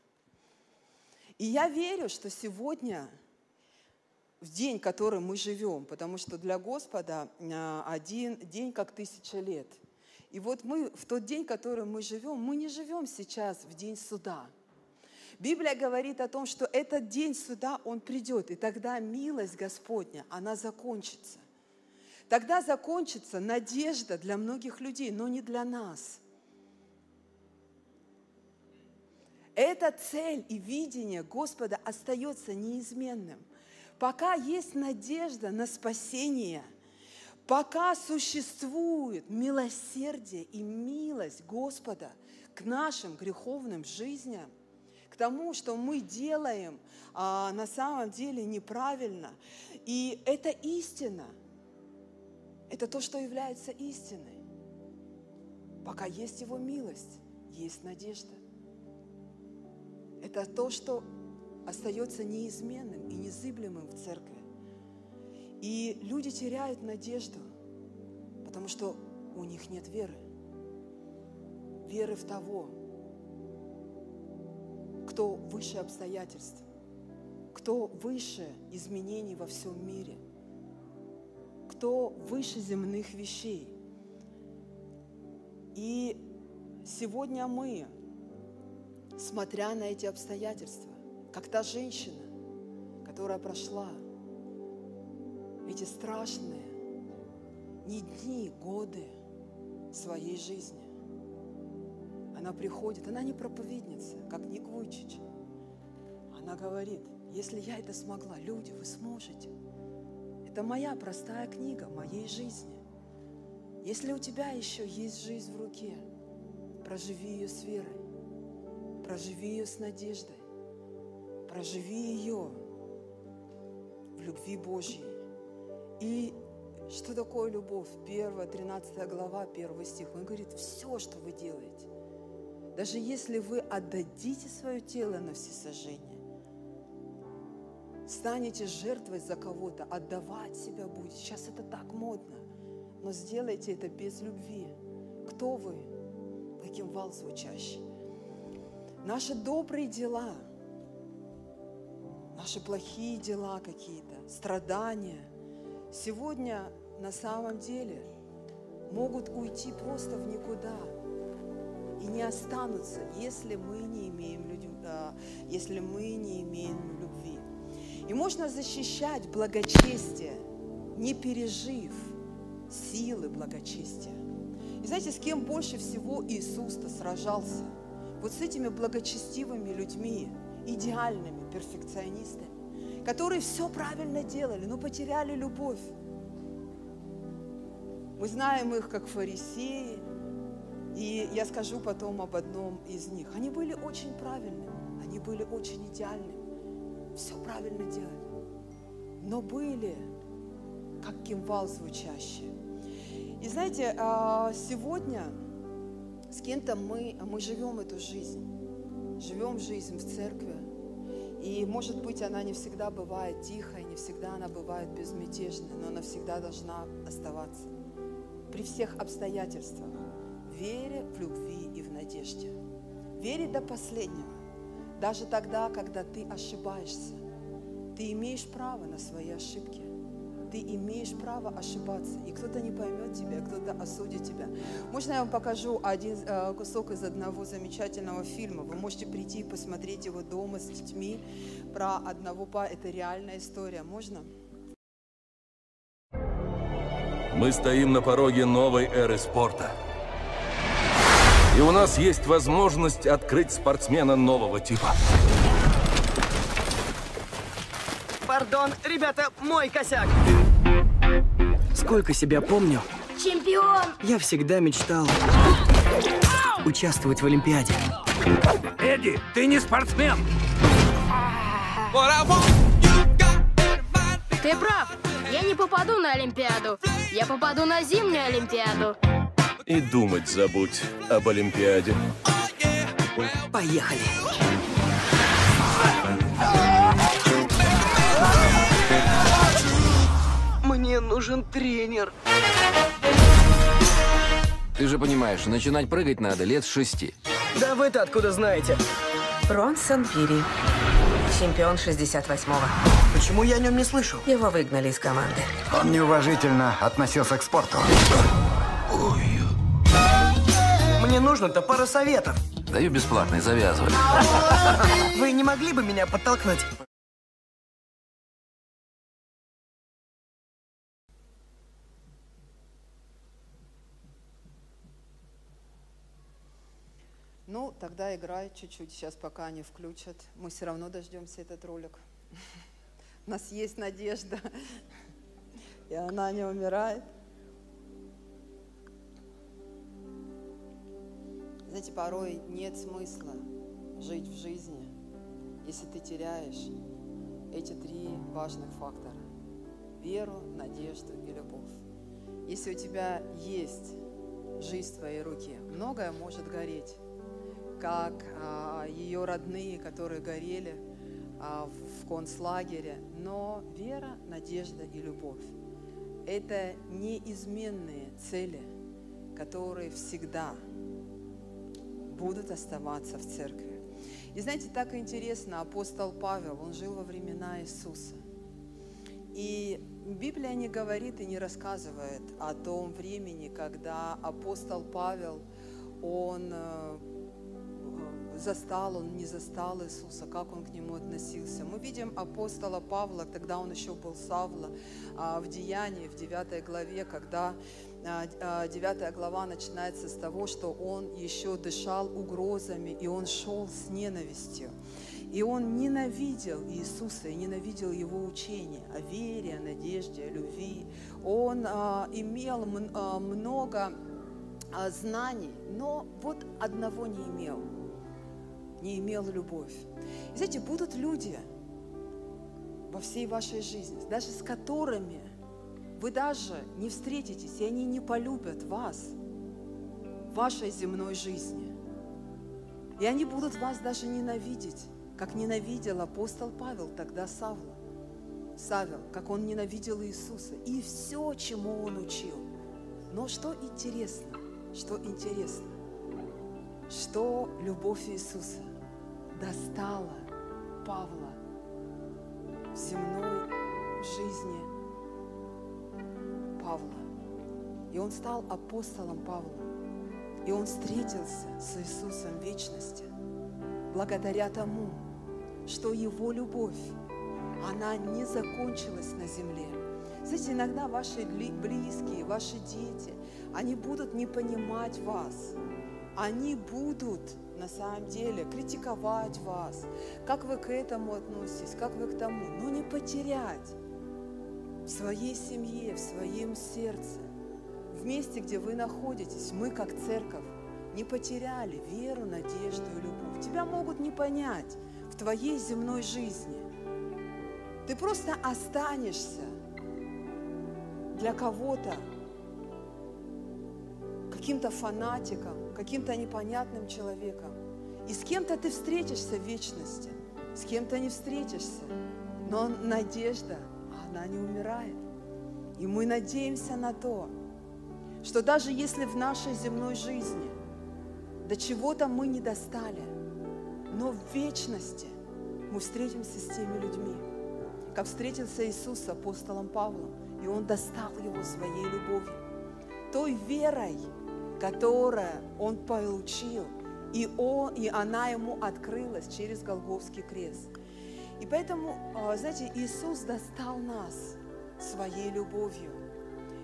И я верю, что сегодня в день, который мы живем, потому что для Господа а, один день как тысяча лет. И вот мы в тот день, который мы живем, мы не живем сейчас в день суда. Библия говорит о том, что этот день суда, он придет, и тогда милость Господня, она закончится. Тогда закончится надежда для многих людей, но не для нас. Эта цель и видение Господа остается неизменным – пока есть надежда на спасение, пока существует милосердие и милость Господа к нашим греховным жизням, к тому, что мы делаем а, на самом деле неправильно. И это истина. Это то, что является истиной. Пока есть Его милость, есть надежда. Это то, что остается неизменным и незыблемым в церкви. И люди теряют надежду, потому что у них нет веры. Веры в того, кто выше обстоятельств, кто выше изменений во всем мире, кто выше земных вещей. И сегодня мы, смотря на эти обстоятельства, как та женщина, которая прошла эти страшные не дни, годы своей жизни. она приходит, она не проповедница, как Ник Вуйчич. Она говорит, если я это смогла, люди, вы сможете. Это моя простая книга моей жизни. Если у тебя еще есть жизнь в руке, проживи ее с верой, проживи ее с надеждой, проживи ее в любви Божьей. И что такое любовь? 1, 13 глава, 1 стих. Он говорит, все, что вы делаете, даже если вы отдадите свое тело на всесожжение, станете жертвой за кого-то, отдавать себя будете. Сейчас это так модно, но сделайте это без любви. Кто вы? Таким вал звучащий. Наши добрые дела, наши плохие дела какие-то, страдания, сегодня на самом деле могут уйти просто в никуда и не останутся, если мы не имеем, если мы не имеем любви. И можно защищать благочестие, не пережив силы благочестия. И знаете, с кем больше всего Иисус-то сражался? Вот с этими благочестивыми людьми, идеальными перфекционистами, которые все правильно делали, но потеряли любовь. Мы знаем их как фарисеи, и я скажу потом об одном из них. Они были очень правильными, они были очень идеальными все правильно делали, но были как кимвал звучащие. И знаете, а, сегодня с кем-то мы, мы живем эту жизнь, живем жизнь в церкви, и, может быть, она не всегда бывает тихой, не всегда она бывает безмятежной, но она всегда должна оставаться при всех обстоятельствах, вере, в любви и в надежде. Верить до последнего. Даже тогда, когда ты ошибаешься, ты имеешь право на свои ошибки. Ты имеешь право ошибаться. И кто-то не поймет тебя, кто-то осудит тебя. Можно я вам покажу один э, кусок из одного замечательного фильма? Вы можете прийти и посмотреть его дома с детьми про одного па. Это реальная история. Можно? Мы стоим на пороге новой эры спорта. И у нас есть возможность открыть спортсмена нового типа. Пардон, ребята, мой косяк. Сколько себя помню, Чемпион! я всегда мечтал участвовать в Олимпиаде. Эдди, ты не спортсмен. Ты прав. Я не попаду на Олимпиаду. Я попаду на зимнюю Олимпиаду. И думать забудь об Олимпиаде. Поехали. Мне нужен тренер. Ты же понимаешь, начинать прыгать надо лет с шести. Да вы-то откуда знаете? Бронсон Пири. Чемпион 68-го. Почему я о нем не слышал? Его выгнали из команды. Он неуважительно относился к спорту. Мне нужно-то пара советов. Даю бесплатный, завязывай. Вы не могли бы меня подтолкнуть? Ну, тогда играй чуть-чуть, сейчас пока они включат. Мы все равно дождемся этот ролик. У нас есть надежда, и она не умирает. Знаете, порой нет смысла жить в жизни, если ты теряешь эти три важных фактора. Веру, надежду и любовь. Если у тебя есть жизнь в твоей руке, многое может гореть как а, ее родные, которые горели а, в концлагере. Но вера, надежда и любовь – это неизменные цели, которые всегда будут оставаться в церкви. И знаете, так интересно, апостол Павел, он жил во времена Иисуса. И Библия не говорит и не рассказывает о том времени, когда апостол Павел, он э, застал он, не застал Иисуса, как он к нему относился. Мы видим апостола Павла, тогда он еще был Савла, а, в Деянии, в 9 главе, когда а, а, 9 глава начинается с того, что он еще дышал угрозами, и он шел с ненавистью. И он ненавидел Иисуса и ненавидел его учение о вере, о надежде, о любви. Он а, имел м- а, много а, знаний, но вот одного не имел. Не имел любовь. И знаете, будут люди во всей вашей жизни, даже с которыми вы даже не встретитесь, и они не полюбят вас в вашей земной жизни. И они будут вас даже ненавидеть, как ненавидел апостол Павел тогда Савла. Савел, как он ненавидел Иисуса и все, чему он учил. Но что интересно, что интересно, что любовь Иисуса достала Павла в земной жизни Павла. И он стал апостолом Павла. И он встретился с Иисусом в вечности благодаря тому, что его любовь, она не закончилась на земле. Знаете, иногда ваши близкие, ваши дети, они будут не понимать вас. Они будут на самом деле критиковать вас, как вы к этому относитесь, как вы к тому, но не потерять в своей семье, в своем сердце, в месте, где вы находитесь, мы как церковь не потеряли веру, надежду и любовь. Тебя могут не понять в твоей земной жизни. Ты просто останешься для кого-то каким-то фанатиком, каким-то непонятным человеком. И с кем-то ты встретишься в вечности, с кем-то не встретишься. Но надежда – она не умирает. И мы надеемся на то, что даже если в нашей земной жизни до чего-то мы не достали, но в вечности мы встретимся с теми людьми, как встретился Иисус с апостолом Павлом, и Он достал его своей любовью, той верой, которая Он получил, и, он, и она ему открылась через Голговский крест – и поэтому, а, знаете, Иисус достал нас своей любовью.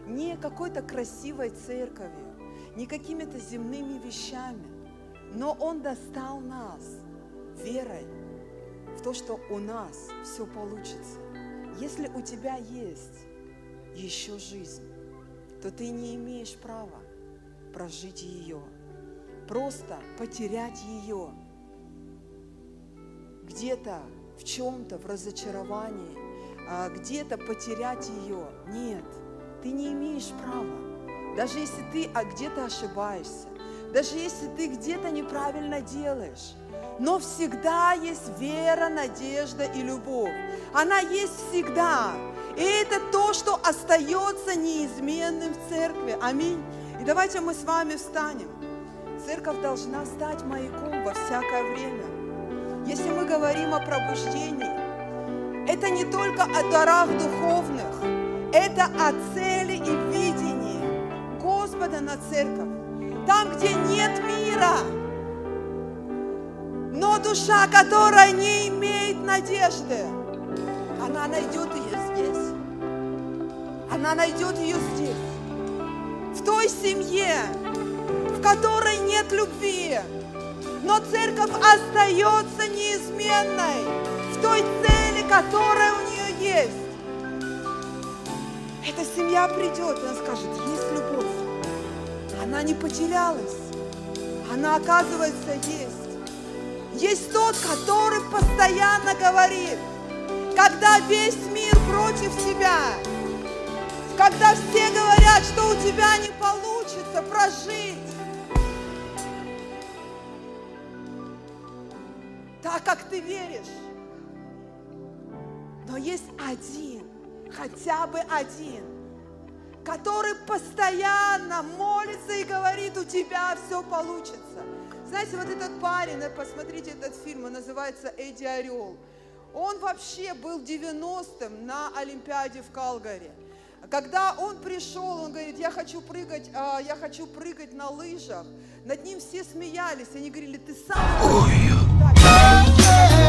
Не какой-то красивой церковью, не какими-то земными вещами, но Он достал нас верой в то, что у нас все получится. Если у тебя есть еще жизнь, то ты не имеешь права прожить ее, просто потерять ее где-то в чем-то, в разочаровании, а, где-то потерять ее. Нет, ты не имеешь права. Даже если ты а, где-то ошибаешься, даже если ты где-то неправильно делаешь, но всегда есть вера, надежда и любовь. Она есть всегда. И это то, что остается неизменным в церкви. Аминь. И давайте мы с вами встанем. Церковь должна стать маяком во всякое время. Если мы говорим о пробуждении, это не только о дарах духовных, это о цели и видении Господа на церковь. Там, где нет мира, но душа, которая не имеет надежды, она найдет ее здесь. Она найдет ее здесь. В той семье, в которой нет любви, но церковь остается неизменной в той цели, которая у нее есть. Эта семья придет, и она скажет, есть любовь. Она не потерялась. Она, оказывается, есть. Есть тот, который постоянно говорит, когда весь мир против тебя, когда все говорят, что у тебя не получится прожить, так, как ты веришь. Но есть один, хотя бы один, который постоянно молится и говорит, у тебя все получится. Знаете, вот этот парень, посмотрите этот фильм, он называется «Эдди Орел». Он вообще был 90-м на Олимпиаде в Калгари. Когда он пришел, он говорит, я хочу прыгать, а, я хочу прыгать на лыжах. Над ним все смеялись, они говорили, ты сам... Ой.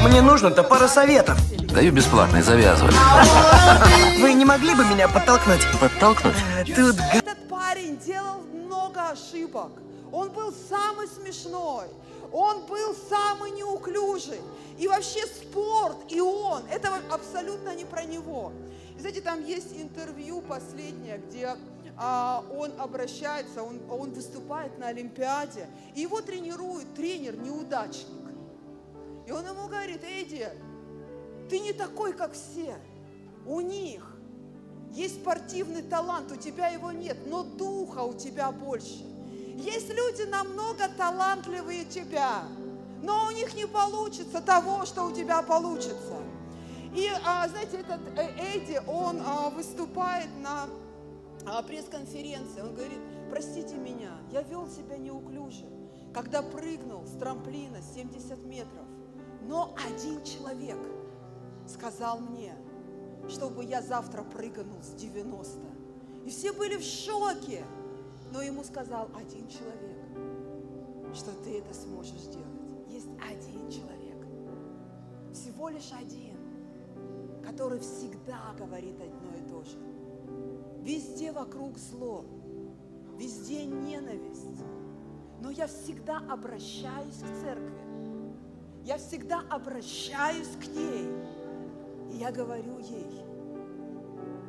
Мне нужно-то пара советов. Даю бесплатный, завязывай. [laughs] Вы не могли бы меня подтолкнуть? Подтолкнуть? Тут Этот парень парень делал много ошибок. Он был самый смешной. Он был самый неуклюжий. И вообще спорт и он, это абсолютно не про него. Знаете, там есть интервью последнее, где а, он обращается, он, он выступает на Олимпиаде, и его тренирует тренер-неудачник. И он ему говорит, Эдди, ты не такой, как все. У них есть спортивный талант, у тебя его нет, но духа у тебя больше. Есть люди намного талантливее тебя, но у них не получится того, что у тебя получится. И, а, знаете, этот э, Эдди, он а, выступает на а, пресс-конференции, он говорит, простите меня, я вел себя неуклюже, когда прыгнул с трамплина 70 метров, но один человек сказал мне, чтобы я завтра прыгнул с 90. И все были в шоке. Но ему сказал один человек, что ты это сможешь сделать. Есть один человек, всего лишь один, который всегда говорит одно и то же. Везде вокруг зло, везде ненависть. Но я всегда обращаюсь к церкви. Я всегда обращаюсь к ней. И я говорю ей,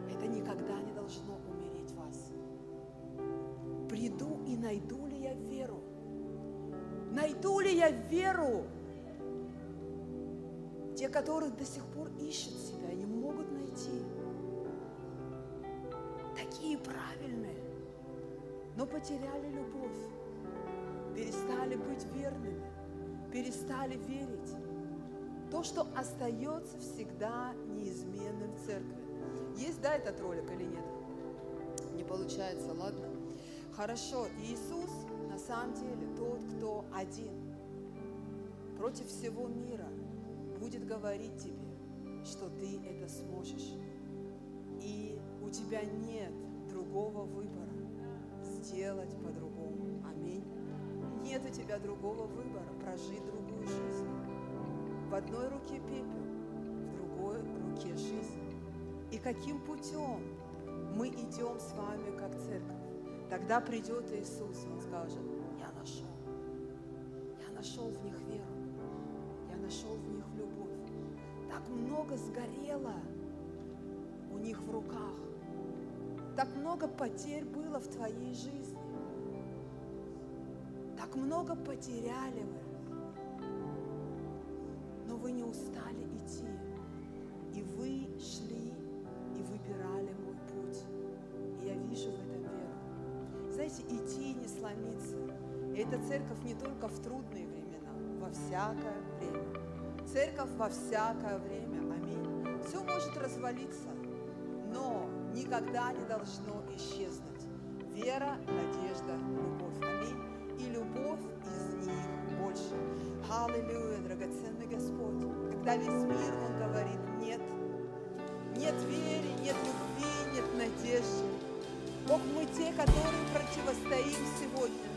это никогда не должно умереть вас. Приду и найду ли я веру? Найду ли я веру? Которые до сих пор ищут себя, не могут найти. Такие правильные, но потеряли любовь, перестали быть верными, перестали верить. То, что остается всегда неизменным в церкви. Есть, да, этот ролик или нет? Не получается, ладно? Хорошо, Иисус на самом деле тот, кто один против всего мира будет говорить тебе, что ты это сможешь. И у тебя нет другого выбора сделать по-другому. Аминь. Нет у тебя другого выбора прожить другую жизнь. В одной руке пепел, в другой руке жизнь. И каким путем мы идем с вами как церковь? Тогда придет Иисус, Он скажет, я нашел. Я нашел в них много сгорело у них в руках. Так много потерь было в твоей жизни. Так много потеряли вы. Но вы не устали идти. И вы шли и выбирали мой путь. И я вижу в этом веру. Знаете, идти и не сломиться. И эта церковь не только в трудные времена, во всякое время. Церковь во всякое время. Аминь. Все может развалиться, но никогда не должно исчезнуть. Вера, надежда, любовь. Аминь. И любовь из них больше. Аллилуйя, драгоценный Господь. Когда весь мир, Он говорит, нет, нет веры, нет любви, нет надежды. Бог, мы те, которые противостоим сегодня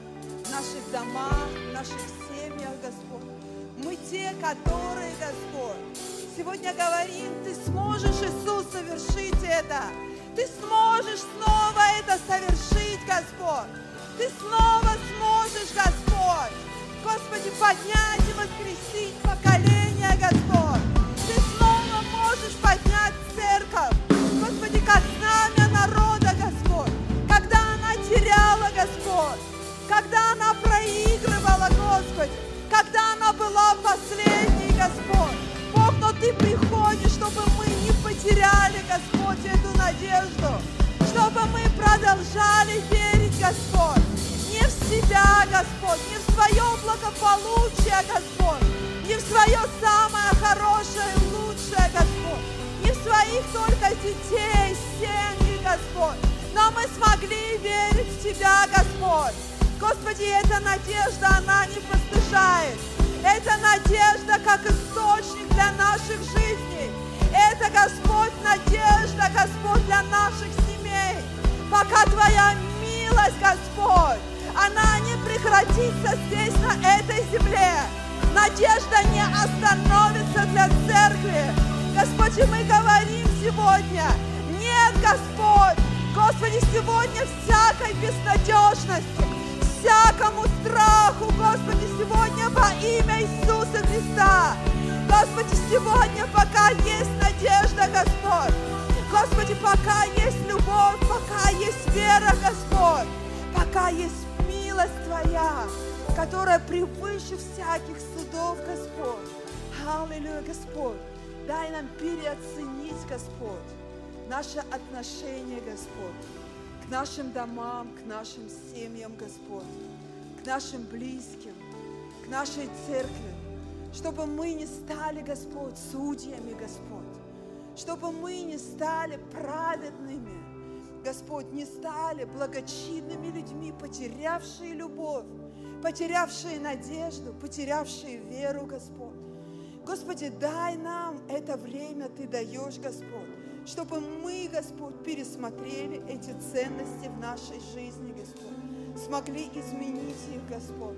в наших домах, в наших семьях, Господь. Мы те, которые, Господь, сегодня говорим, Ты сможешь, Иисус, совершить это. Ты сможешь снова это совершить, Господь. Ты снова сможешь, Господь. Господи, поднять и воскресить поколение, Господь. Ты приходишь, чтобы мы не потеряли, Господь, эту надежду. Чтобы мы продолжали верить, Господь. Не в себя, Господь, не в свое благополучие, Господь. Не в свое самое хорошее и лучшее, Господь. Не в своих только детей, семьи, Господь. Но мы смогли верить в Тебя, Господь. Господи, эта надежда, она не постыжает. Это надежда как источник для наших жизней. Это, Господь, надежда, Господь, для наших семей. Пока Твоя милость, Господь, она не прекратится здесь, на этой земле. Надежда не остановится для церкви. Господь, и мы говорим сегодня, нет, Господь, Господи, сегодня всякой безнадежности, всякому страху, Господи, сегодня во имя Иисуса Христа. Господи, сегодня пока есть надежда, Господь. Господи, пока есть любовь, пока есть вера, Господь, пока есть милость Твоя, которая превыше всяких судов, Господь. Аллилуйя, Господь. Дай нам переоценить, Господь, наше отношение, Господь, к нашим домам, к нашим семьям, Господь, к нашим близким, к нашей церкви, чтобы мы не стали, Господь, судьями, Господь, чтобы мы не стали праведными, Господь, не стали благочинными людьми, потерявшие любовь, потерявшие надежду, потерявшие веру, Господь. Господи, дай нам это время Ты даешь, Господь, чтобы мы, Господь, пересмотрели эти ценности в нашей жизни, Господь, смогли изменить их, Господь.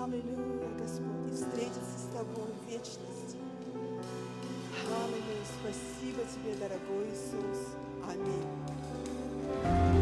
Аллилуйя, Господь, и встретиться с Тобой в вечности. Аллилуйя, спасибо Тебе, дорогой Иисус. Аминь.